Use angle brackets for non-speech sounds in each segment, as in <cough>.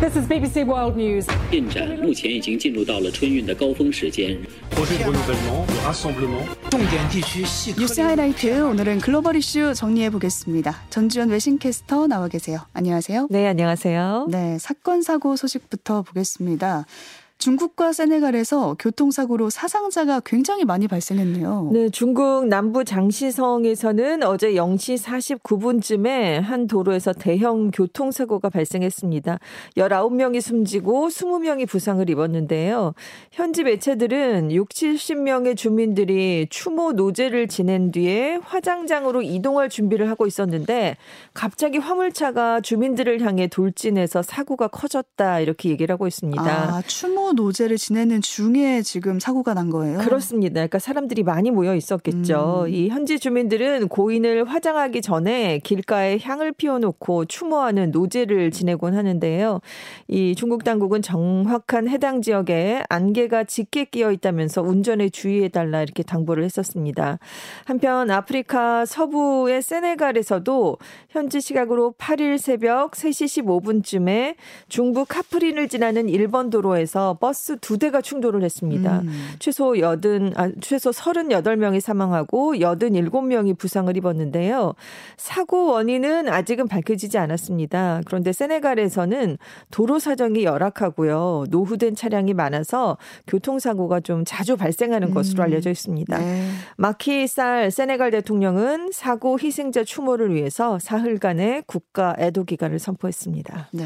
This is BBC World News. 进展目前已经进入到了春运的高峰时间。 projet de renouvellement, de rassemblement. 重点地区细颗 뉴스 하이라이트 오늘은 글로벌 이슈 정리해 보겠습니다. 전주현 외신캐스터 나와 계세요. 안녕하세요. 네, 안녕하세요. 네, 사건 사고 소식부터 보겠습니다. 중국과 세네갈에서 교통사고로 사상자가 굉장히 많이 발생했네요. 네, 중국 남부 장시성에서는 어제 0시 49분쯤에 한 도로에서 대형 교통사고가 발생했습니다. 19명이 숨지고 20명이 부상을 입었는데요. 현지 매체들은 6, 70명의 주민들이 추모 노제를 지낸 뒤에 화장장으로 이동할 준비를 하고 있었는데 갑자기 화물차가 주민들을 향해 돌진해서 사고가 커졌다 이렇게 얘기를 하고 있습니다. 아, 추모 노제를 지내는 중에 지금 사고가 난 거예요. 그렇습니다. 그러니까 사람들이 많이 모여 있었겠죠. 음. 이 현지 주민들은 고인을 화장하기 전에 길가에 향을 피워놓고 추모하는 노제를 지내곤 하는데요. 이 중국 당국은 정확한 해당 지역에 안개가 짙게 끼어 있다면서 운전에 주의해달라 이렇게 당부를 했었습니다. 한편 아프리카 서부의 세네갈에서도 현지 시각으로 8일 새벽 3시 15분쯤에 중부 카프린을 지나는 일본 도로에서 버스 두 대가 충돌을 했습니다. 음. 최소 80, 아, 최소 38명이 사망하고 87명이 부상을 입었는데요. 사고 원인은 아직은 밝혀지지 않았습니다. 그런데 세네갈에서는 도로 사정이 열악하고요. 노후된 차량이 많아서 교통사고가 좀 자주 발생하는 것으로 음. 알려져 있습니다. 네. 마키살 세네갈 대통령은 사고 희생자 추모를 위해서 사흘간의 국가 애도 기간을 선포했습니다. 네.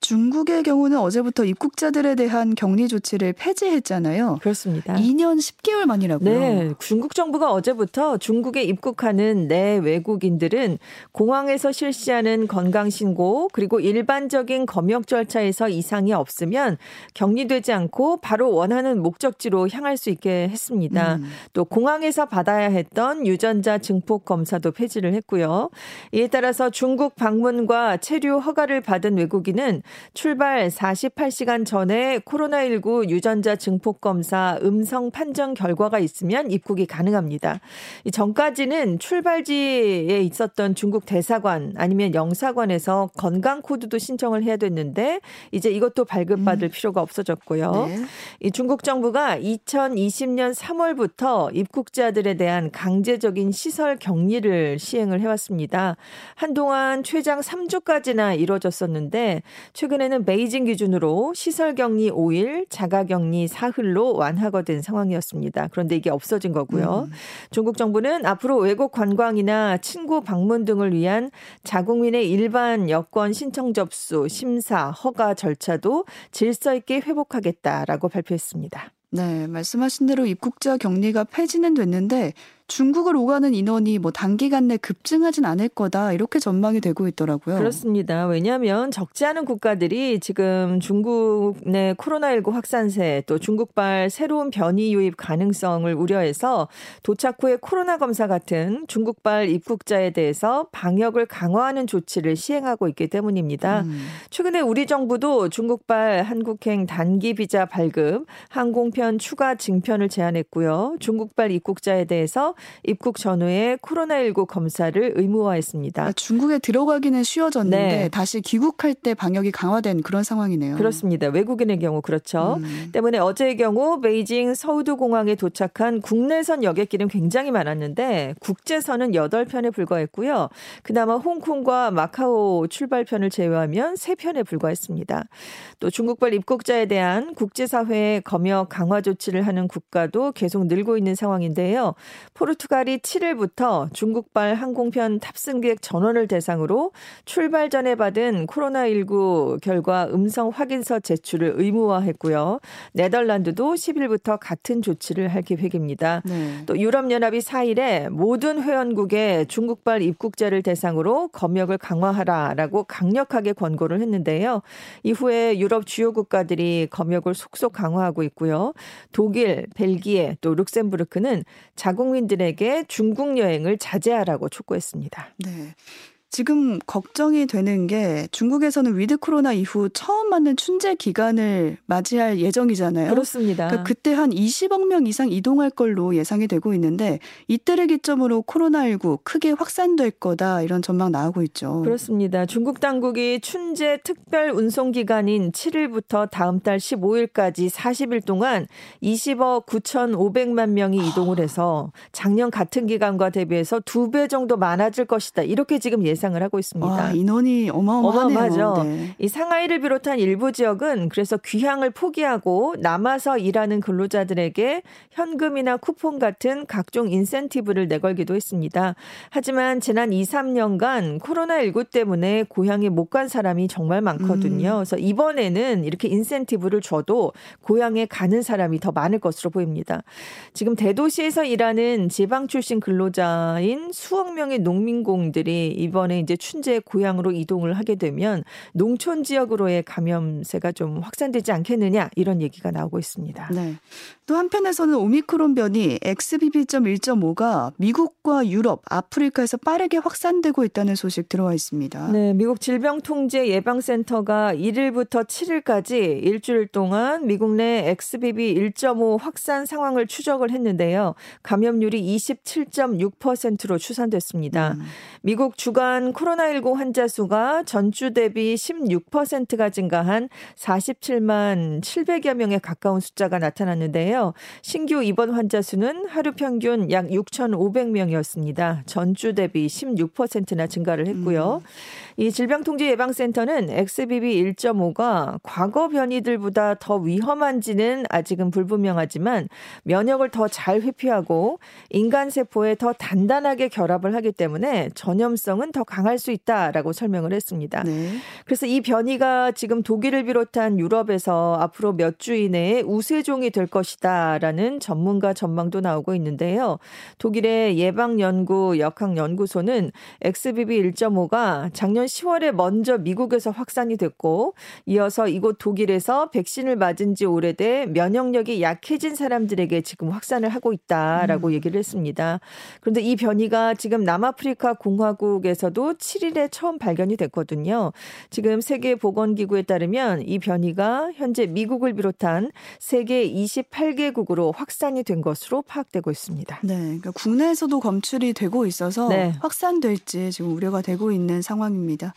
중국의 경우는 어제부터 입국자들에 대한 격리 조치를 폐지했잖아요. 그렇습니다. 2년 10개월 만이라고요. 네, 중국 정부가 어제부터 중국에 입국하는 내 외국인들은 공항에서 실시하는 건강 신고 그리고 일반적인 검역 절차에서 이상이 없으면 격리되지 않고 바로 원하는 목적지로 향할 수 있게 했습니다. 음. 또 공항에서 받아야 했던 유전자 증폭 검사도 폐지를 했고요. 이에 따라서 중국 방문과 체류 허가를 받은 외국인은 출발 48시간 전에 코로나19 유전자 증폭 검사 음성 판정 결과가 있으면 입국이 가능합니다. 이 전까지는 출발지에 있었던 중국 대사관 아니면 영사관에서 건강 코드도 신청을 해야 됐는데 이제 이것도 발급받을 필요가 없어졌고요. 네. 이 중국 정부가 2020년 3월부터 입국자들에 대한 강제적인 시설 격리를 시행을 해왔습니다. 한동안 최장 3주까지나 이루어졌었는데 최근에는 베이징 기준으로 시설 격리 5일, 자가 격리 사흘로 완화가 된 상황이었습니다. 그런데 이게 없어진 거고요. 중국 정부는 앞으로 외국 관광이나 친구 방문 등을 위한 자국민의 일반 여권 신청 접수, 심사, 허가 절차도 질서 있게 회복하겠다라고 발표했습니다. 네, 말씀하신 대로 입국자 격리가 폐지는 됐는데 중국을 오가는 인원이 뭐 단기간 내 급증하진 않을 거다 이렇게 전망이 되고 있더라고요. 그렇습니다. 왜냐하면 적지 않은 국가들이 지금 중국 내 코로나19 확산세 또 중국발 새로운 변이 유입 가능성을 우려해서 도착 후에 코로나 검사 같은 중국발 입국자에 대해서 방역을 강화하는 조치를 시행하고 있기 때문입니다. 음. 최근에 우리 정부도 중국발 한국행 단기 비자 발급, 항공편 추가 증편을 제안했고요. 중국발 입국자에 대해서 입국 전후에 코로나19 검사를 의무화했습니다. 아, 중국에 들어가기는 쉬워졌는데 네. 다시 귀국할 때 방역이 강화된 그런 상황이네요. 그렇습니다. 외국인의 경우 그렇죠. 음. 때문에 어제의 경우 베이징 서우두 공항에 도착한 국내선 여객기는 굉장히 많았는데 국제선은 8편에 불과했고요. 그나마 홍콩과 마카오 출발편을 제외하면 3편에 불과했습니다. 또 중국발 입국자에 대한 국제사회의 검역 강화 조치를 하는 국가도 계속 늘고 있는 상황인데요. 포르 투갈이 7일부터 중국발 항공편 탑승객 전원을 대상으로 출발 전에 받은 코로나19 결과 음성 확인서 제출을 의무화했고요. 네덜란드도 10일부터 같은 조치를 할 계획입니다. 네. 또 유럽연합이 4일에 모든 회원국의 중국발 입국자를 대상으로 검역을 강화하라라고 강력하게 권고를 했는데요. 이후에 유럽 주요 국가들이 검역을 속속 강화하고 있고요. 독일, 벨기에, 또 룩셈부르크는 자국민 들에게 중국 여행을 자제하라고 촉구했습니다. 네. 지금 걱정이 되는 게 중국에서는 위드 코로나 이후 처음 맞는 춘제 기간을 맞이할 예정이잖아요. 그렇습니다. 그러니까 그때 한 20억 명 이상 이동할 걸로 예상이 되고 있는데 이때를 기점으로 코로나19 크게 확산될 거다 이런 전망 나오고 있죠. 그렇습니다. 중국 당국이 춘제 특별 운송 기간인 7일부터 다음 달 15일까지 40일 동안 20억 9,500만 명이 이동을 해서 작년 같은 기간과 대비해서 두 배 정도 많아질 것이다. 이렇게 지금 예상 을 하고 있습니다. 와, 인원이 어마어마하네요. 어마어마하죠. 네. 이 상하이를 비롯한 일부 지역은 그래서 귀향을 포기하고 남아서 일하는 근로자들에게 현금이나 쿠폰 같은 각종 인센티브를 내걸기도 했습니다. 하지만 지난 2, 3년간 코로나19 때문에 고향에 못 간 사람이 정말 많거든요. 음. 그래서 이번에는 이렇게 인센티브를 줘도 고향에 가는 사람이 더 많을 것으로 보입니다. 지금 대도시에서 일하는 지방 출신 근로자인 수억 명의 농민공들이 이번 에 이제 춘제 고향으로 이동을 하게 되면 농촌 지역으로의 감염세가 좀 확산되지 않겠느냐 이런 얘기가 나오고 있습니다. 네. 또 한편에서는 오미크론 변이 XBB.1.5가 미국과 유럽, 아프리카에서 빠르게 확산되고 있다는 소식 들어와 있습니다. 네, 미국 질병통제 예방센터가 1일부터 7일까지 일주일 동안 미국 내 XBB.1.5 확산 상황을 추적을 했는데요. 감염률이 27.6%로 추산됐습니다. 음. 미국 주간 코로나19 환자 수가 전주 대비 16%가 증가한 47만 700여 명에 가까운 숫자가 나타났는데요. 신규 입원 환자 수는 하루 평균 약 6,500명이었습니다. 전주 대비 16%나 증가를 했고요. 이 질병통제예방센터는 XBB1.5가 과거 변이들보다 더 위험한지는 아직은 불분명하지만 면역을 더 잘 회피하고 인간 세포에 더 단단하게 결합을 하기 때문에 전염성은 더 강할 수 있다라고 설명을 했습니다. 네. 그래서 이 변이가 지금 독일을 비롯한 유럽에서 앞으로 몇 주 이내에 우세종이 될 것이다라는 전문가 전망도 나오고 있는데요. 독일의 예방연구 역학연구소는 XBB1.5가 작년 10월에 먼저 미국에서 확산이 됐고 이어서 이곳 독일에서 백신을 맞은 지 오래돼 면역력이 약해진 사람들에게 지금 확산을 하고 있다라고 음. 얘기를 했습니다. 그런데 이 변이가 지금 남아프리카 공화국에서 도 7일에 처음 발견이 됐거든요. 지금 세계보건기구에 따르면 이 변이가 현재 미국을 비롯한 세계 28개국으로 확산이 된 것으로 파악되고 있습니다. 네. 그러니까 국내에서도 검출이 되고 있어서 네. 확산될지 지금 우려가 되고 있는 상황입니다.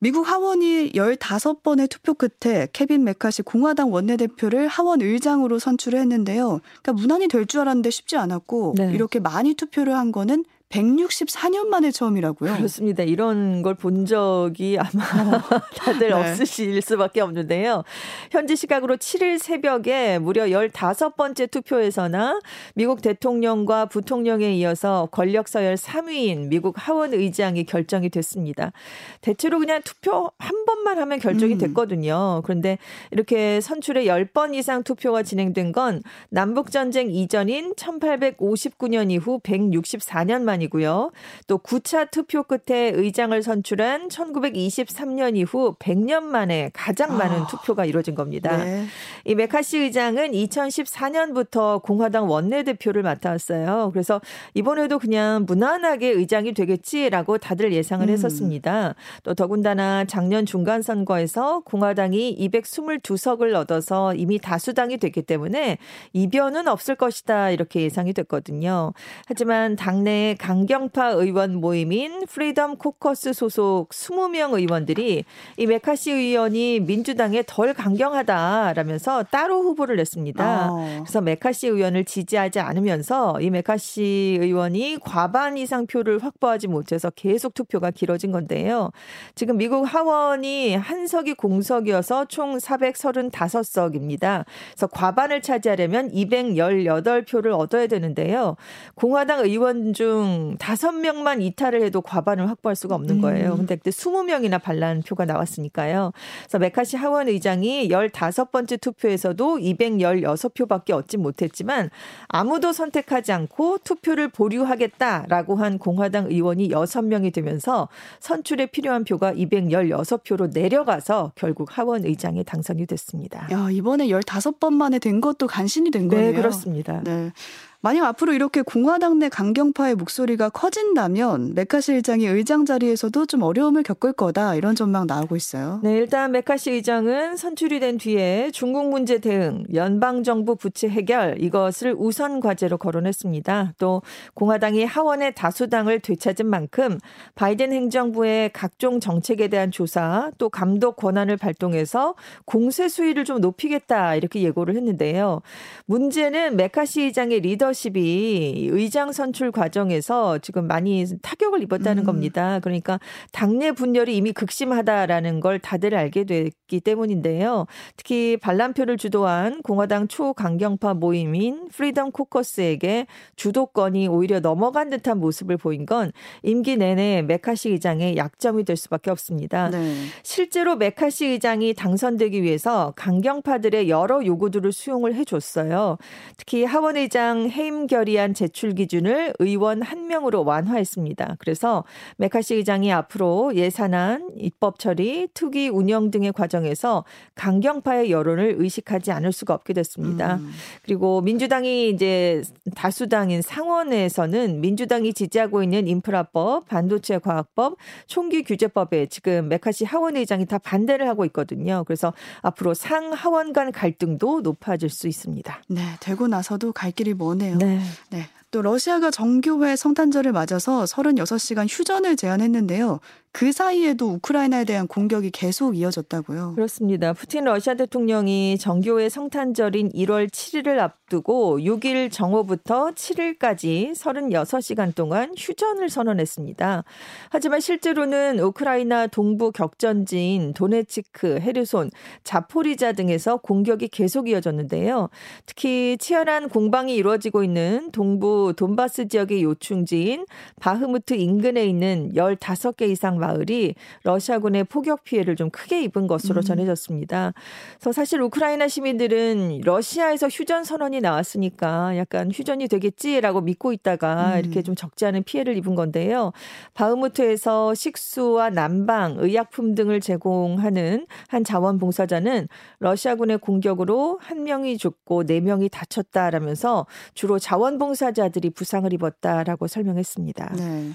미국 하원이 15번의 투표 끝에 케빈 메카시 공화당 원내대표를 하원 의장으로 선출을 했는데요. 그러니까 무난히 될 줄 알았는데 쉽지 않았고 네. 이렇게 많이 투표를 한 거는 164년 만에 처음이라고요. 그렇습니다. 이런 걸 본 적이 아마 <laughs> 다들 네. 없으실 수밖에 없는데요. 현지 시각으로 7일 새벽에 무려 15번째 투표에서나 미국 대통령과 부통령에 이어서 권력 서열 3위인 미국 하원 의장이 결정이 됐습니다. 대체로 그냥 투표 한 번만 하면 결정이 음. 됐거든요. 그런데 이렇게 선출에 10번 이상 투표가 진행된 건 남북 전쟁 이전인 1859년 이후 164년 만 이고요. 또 9차 투표 끝에 의장을 선출한 1923년 이후 100년 만에 가장 많은 아. 투표가 이루어진 겁니다. 네. 이 메카시 의장은 2014년부터 공화당 원내대표를 맡아왔어요. 그래서 이번에도 그냥 무난하게 의장이 되겠지라고 다들 예상을 음. 했었습니다. 또 더군다나 작년 중간 선거에서 공화당이 222석을 얻어서 이미 다수당이 됐기 때문에 이변은 없을 것이다 이렇게 예상이 됐거든요. 하지만 당내 강경파 의원 모임인 프리덤 코커스 소속 20명 의원들이 이 메카시 의원이 민주당에 덜 강경하다라면서 따로 후보를 냈습니다. 어. 그래서 메카시 의원을 지지하지 않으면서 이 메카시 의원이 과반 이상 표를 확보하지 못해서 계속 투표가 길어진 건데요. 지금 미국 하원이 한 석이 공석이어서 총 435석입니다. 그래서 과반을 차지하려면 218표를 얻어야 되는데요. 공화당 의원 중 5명만 이탈을 해도 과반을 확보할 수가 없는 거예요. 음. 근데 그때 20명이나 반란 표가 나왔으니까요. 그래서 메카시 하원 의장이 15번째 투표에서도 216표밖에 얻지 못했지만 아무도 선택하지 않고 투표를 보류하겠다라고 한 공화당 의원이 6명이 되면서 선출에 필요한 표가 216표로 내려가서 결국 하원 의장에 당선이 됐습니다. 야, 이번에 15번 만에 된 것도 간신히 된 거네요. 네, 그렇습니다. 네. 만약 앞으로 이렇게 공화당 내 강경파의 목소리가 커진다면 메카시 의장이 의장 자리에서도 좀 어려움을 겪을 거다 이런 전망 나오고 있어요. 네, 일단 메카시 의장은 선출이 된 뒤에 중국 문제 대응, 연방 정부 부채 해결 이것을 우선 과제로 거론했습니다. 또 공화당이 하원의 다수당을 되찾은 만큼 바이든 행정부의 각종 정책에 대한 조사 또 감독 권한을 발동해서 공세 수위를 좀 높이겠다 이렇게 예고를 했는데요. 문제는 메카시 의장의 리더 리더십이 의장 선출 과정에서 지금 많이 타격을 입었다는 음. 겁니다. 그러니까 당내 분열이 이미 극심하다라는 걸 다들 알게 됐기 때문인데요. 특히 반란표를 주도한 공화당 초강경파 모임인 프리덤 코커스에게 주도권이 오히려 넘어간 듯한 모습을 보인 건 임기 내내 메카시 의장의 약점이 될 수밖에 없습니다. 네. 실제로 메카시 의장이 당선되기 위해서 강경파들의 여러 요구들을 수용을 해줬어요. 특히 하원 의장 해임 결의안 제출 기준을 의원 한 명으로 완화했습니다. 그래서 메카시 의장이 앞으로 예산안, 입법 처리, 투기 운영 등의 과정에서 강경파의 여론을 의식하지 않을 수가 없게 됐습니다. 음. 그리고 민주당이 이제 다수당인 상원에서는 민주당이 지지하고 있는 인프라법, 반도체 과학법, 총기 규제법에 지금 메카시 하원 의장이 다 반대를 하고 있거든요. 그래서 앞으로 상하원 간 갈등도 높아질 수 있습니다. 네, 되고 나서도 갈 길이 머네요. 하네요. 네. 네. 또 러시아가 정교회 성탄절을 맞아서 36시간 휴전을 제안했는데요. 그 사이에도 우크라이나에 대한 공격이 계속 이어졌다고요. 그렇습니다. 푸틴 러시아 대통령이 정교회 성탄절인 1월 7일을 앞두고 6일 정오부터 7일까지 36시간 동안 휴전을 선언했습니다. 하지만 실제로는 우크라이나 동부 격전지인 도네츠크, 헤르손, 자포리자 등에서 공격이 계속 이어졌는데요. 특히 치열한 공방이 이루어지고 있는 동부 돈바스 지역의 요충지인 바흐무트 인근에 있는 15개 이상 마을이 러시아군의 포격 피해를 좀 크게 입은 것으로 음. 전해졌습니다. 그래서 사실 우크라이나 시민들은 러시아에서 휴전 선언이 나왔으니까 약간 휴전이 되겠지라고 믿고 있다가 음. 이렇게 좀 적지 않은 피해를 입은 건데요. 바흐무트에서 식수와 난방, 의약품 등을 제공하는 한 자원봉사자는 러시아군의 공격으로 한 명이 죽고 네 명이 다쳤다라면서 주로 자원봉사자들이 부상을 입었다라고 설명했습니다. 네.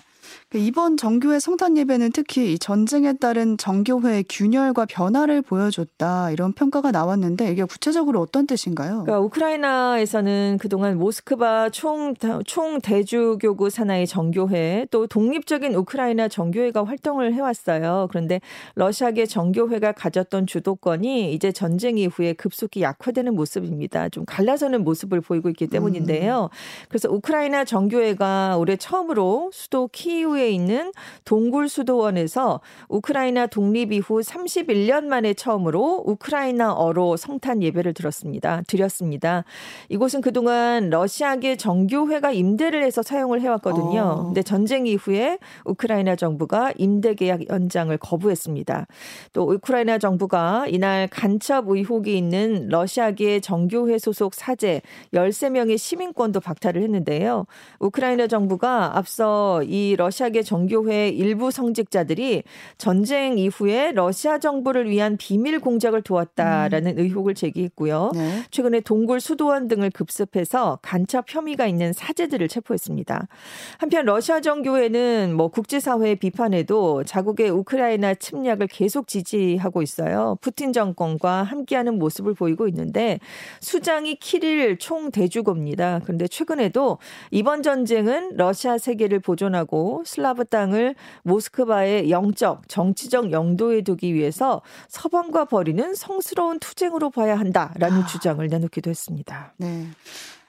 그 이번 정교회 성탄 예배는 특히 전쟁에 따른 정교회의 균열과 변화를 보여줬다 이런 평가가 나왔는데 이게 구체적으로 어떤 뜻인가요? 그러니까 우크라이나에서는 그동안 모스크바 총, 총 대주교구 산하의 정교회 또 독립적인 우크라이나 정교회가 활동을 해왔어요. 그런데 러시아계 정교회가 가졌던 주도권이 이제 전쟁 이후에 급속히 약화되는 모습입니다. 좀 갈라서는 모습을 보이고 있기 때문인데요. 음. 그래서 우크라이나 정교회가 올해 처음으로 수도 키 키이우에 있는 동굴 수도원에서 우크라이나 독립 이후 31년 만에 처음으로 우크라이나어로 성탄 예배를 들었습니다. 드렸습니다. 이곳은 그동안 러시아계 정교회가 임대를 해서 사용을 해왔거든요. 어. 근데 전쟁 이후에 우크라이나 정부가 임대 계약 연장을 거부했습니다. 또 우크라이나 정부가 이날 간첩 의혹이 있는 러시아계 정교회 소속 사제 13명의 시민권도 박탈을 했는데요. 우크라이나 정부가 앞서 이 러시아계 정교회 일부 성직자들이 전쟁 이후에 러시아 정부를 위한 비밀 공작을 도왔다라는 음. 의혹을 제기했고요. 네. 최근에 동굴 수도원 등을 급습해서 간첩 혐의가 있는 사제들을 체포했습니다. 한편 러시아 정교회는 뭐 국제사회의 비판에도 자국의 우크라이나 침략을 계속 지지하고 있어요. 푸틴 정권과 함께하는 모습을 보이고 있는데 수장이 키릴 총 대주고입니다. 그런데 최근에도 이번 전쟁은 러시아 세계를 보존하고 슬라브 땅을 모스크바의 영적, 정치적 영도에 두기 위해서 서방과 벌이는 성스러운 투쟁으로 봐야 한다라는 아. 주장을 내놓기도 했습니다. 네.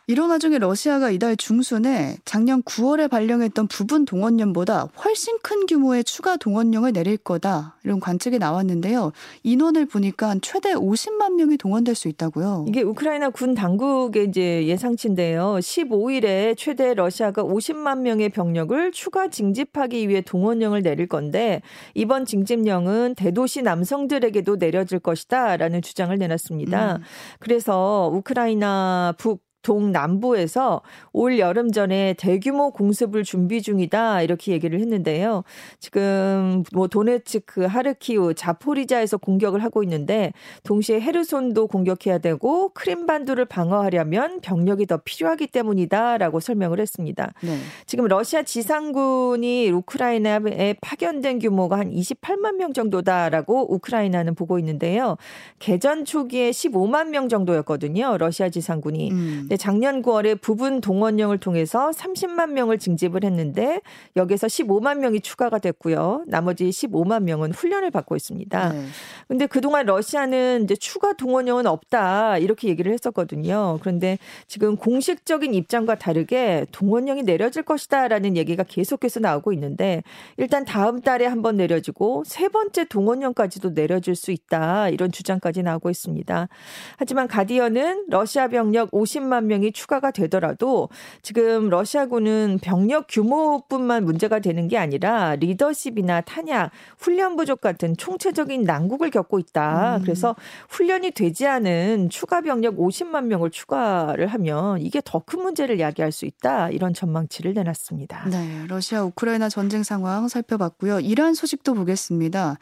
이런 와중에 러시아가 이달 중순에 작년 9월에 발령했던 부분 동원령보다 훨씬 큰 규모의 추가 동원령을 내릴 거다 이런 관측이 나왔는데요. 인원을 보니까 최대 50만 명이 동원될 수 있다고요. 이게 우크라이나 군 당국의 이제 예상치인데요. 15일에 최대 러시아가 50만 명의 병력을 추가 징집하기 위해 동원령을 내릴 건데 이번 징집령은 대도시 남성들에게도 내려질 것이다라는 주장을 내놨습니다. 음. 그래서 우크라이나 북 동남부에서 올 여름 전에 대규모 공습을 준비 중이다 이렇게 얘기를 했는데요. 지금 뭐 도네츠크, 하르키우, 자포리자에서 공격을 하고 있는데 동시에 헤르손도 공격해야 되고 크림반도를 방어하려면 병력이 더 필요하기 때문이다라고 설명을 했습니다. 네. 지금 러시아 지상군이 우크라이나에 파견된 규모가 한 28만 명 정도다라고 우크라이나는 보고 있는데요. 개전 초기에 15만 명 정도였거든요. 러시아 지상군이. 음. 작년 9월에 부분 동원령을 통해서 30만 명을 징집을 했는데 여기서 15만 명이 추가가 됐고요. 나머지 15만 명은 훈련을 받고 있습니다. 네. 근데 그동안 러시아는 이제 추가 동원령은 없다 이렇게 얘기를 했었거든요. 그런데 지금 공식적인 입장과 다르게 동원령이 내려질 것이다라는 얘기가 계속해서 나오고 있는데 일단 다음 달에 한 번 내려지고 세 번째 동원령까지도 내려질 수 있다 이런 주장까지 나오고 있습니다. 하지만 가디언은 러시아 병력 50만 명이 추가가 되더라도 지금 러시아군은 병력 규모뿐만 문제가 되는 게 아니라 리더십이나 탄약, 훈련 부족 같은 총체적인 난국을 겪고 있다. 음. 그래서 훈련이 되지 않은 추가 병력 50만 명을 추가를 하면 이게 더 큰 문제를 야기할 수 있다. 이런 전망치를 내놨습니다. 네, 러시아 우크라이나 전쟁 상황 살펴봤고요. 이란 소식도 보겠습니다.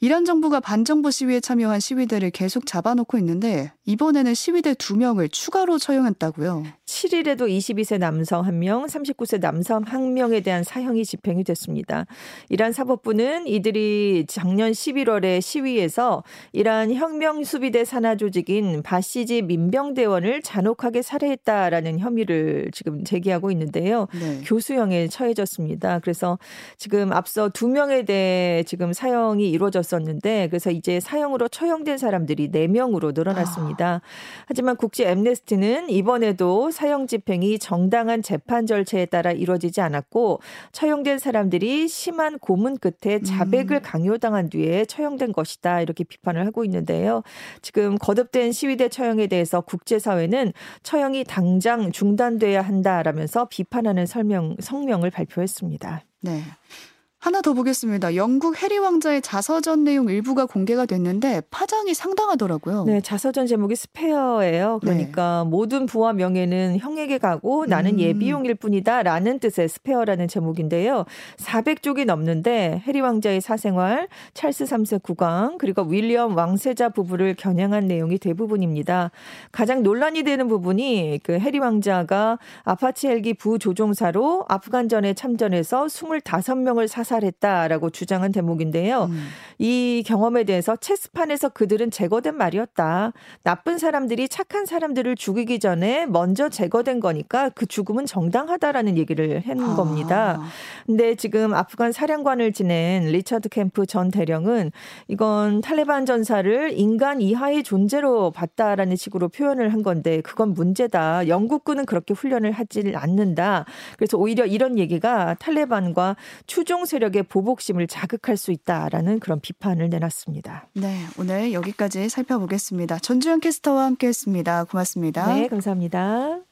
이란 정부가 반정부 시위에 참여한 시위대를 계속 잡아놓고 있는데 이번에는 시위대 2명을 추가로 처형했다고요. 7일에도 22세 남성 1명, 39세 남성 1명에 대한 사형이 집행이 됐습니다. 이란 사법부는 이들이 작년 11월에 시위에서 이란 혁명 수비대 산하 조직인 바시지 민병대원을 잔혹하게 살해했다라는 혐의를 지금 제기하고 있는데요. 네. 교수형에 처해졌습니다. 그래서 지금 앞서 2명에 대해 지금 사형이 이루어졌 있었는데 그래서 이제 사형으로 처형된 사람들이 4명으로 늘어났습니다. 아. 하지만 국제 엠네스티는 이번에도 사형 집행이 정당한 재판 절차에 따라 이루어지지 않았고 처형된 사람들이 심한 고문 끝에 자백을 음. 강요당한 뒤에 처형된 것이다 이렇게 비판을 하고 있는데요. 지금 거듭된 시위대 처형에 대해서 국제사회는 처형이 당장 중단돼야 한다라면서 비판하는 설명 성명을 발표했습니다. 네. 하나 더 보겠습니다. 영국 해리 왕자의 자서전 내용 일부가 공개가 됐는데 파장이 상당하더라고요. 네, 자서전 제목이 스페어예요. 그러니까 네. 모든 부와 명예는 형에게 가고 나는 음. 예비용일 뿐이다라는 뜻의 스페어라는 제목인데요. 400쪽이 넘는데 해리 왕자의 사생활, 찰스 3세 국왕, 그리고 윌리엄 왕세자 부부를 겨냥한 내용이 대부분입니다. 가장 논란이 되는 부분이 그 해리 왕자가 아파치 헬기 부조종사로 아프간전에 참전해서 25명을 사살 사살했다라고 주장한 대목인데요. 음. 이 경험에 대해서 체스판에서 그들은 제거된 말이었다. 나쁜 사람들이 착한 사람들을 죽이기 전에 먼저 제거된 거니까 그 죽음은 정당하다라는 얘기를 한 아. 겁니다. 근데 지금 아프간 사령관을 지낸 리처드 캠프 전 대령은 이건 탈레반 전사를 인간 이하의 존재로 봤다라는 식으로 표현을 한 건데 그건 문제다. 영국군은 그렇게 훈련을 하지 않는다. 그래서 오히려 이런 얘기가 탈레반과 추종 세력의 보복심을 자극할 수 있다라는 그런 비판을 내놨습니다. 네, 오늘 여기까지 살펴보겠습니다. 전주현 캐스터와 함께했습니다. 고맙습니다. 네, 감사합니다.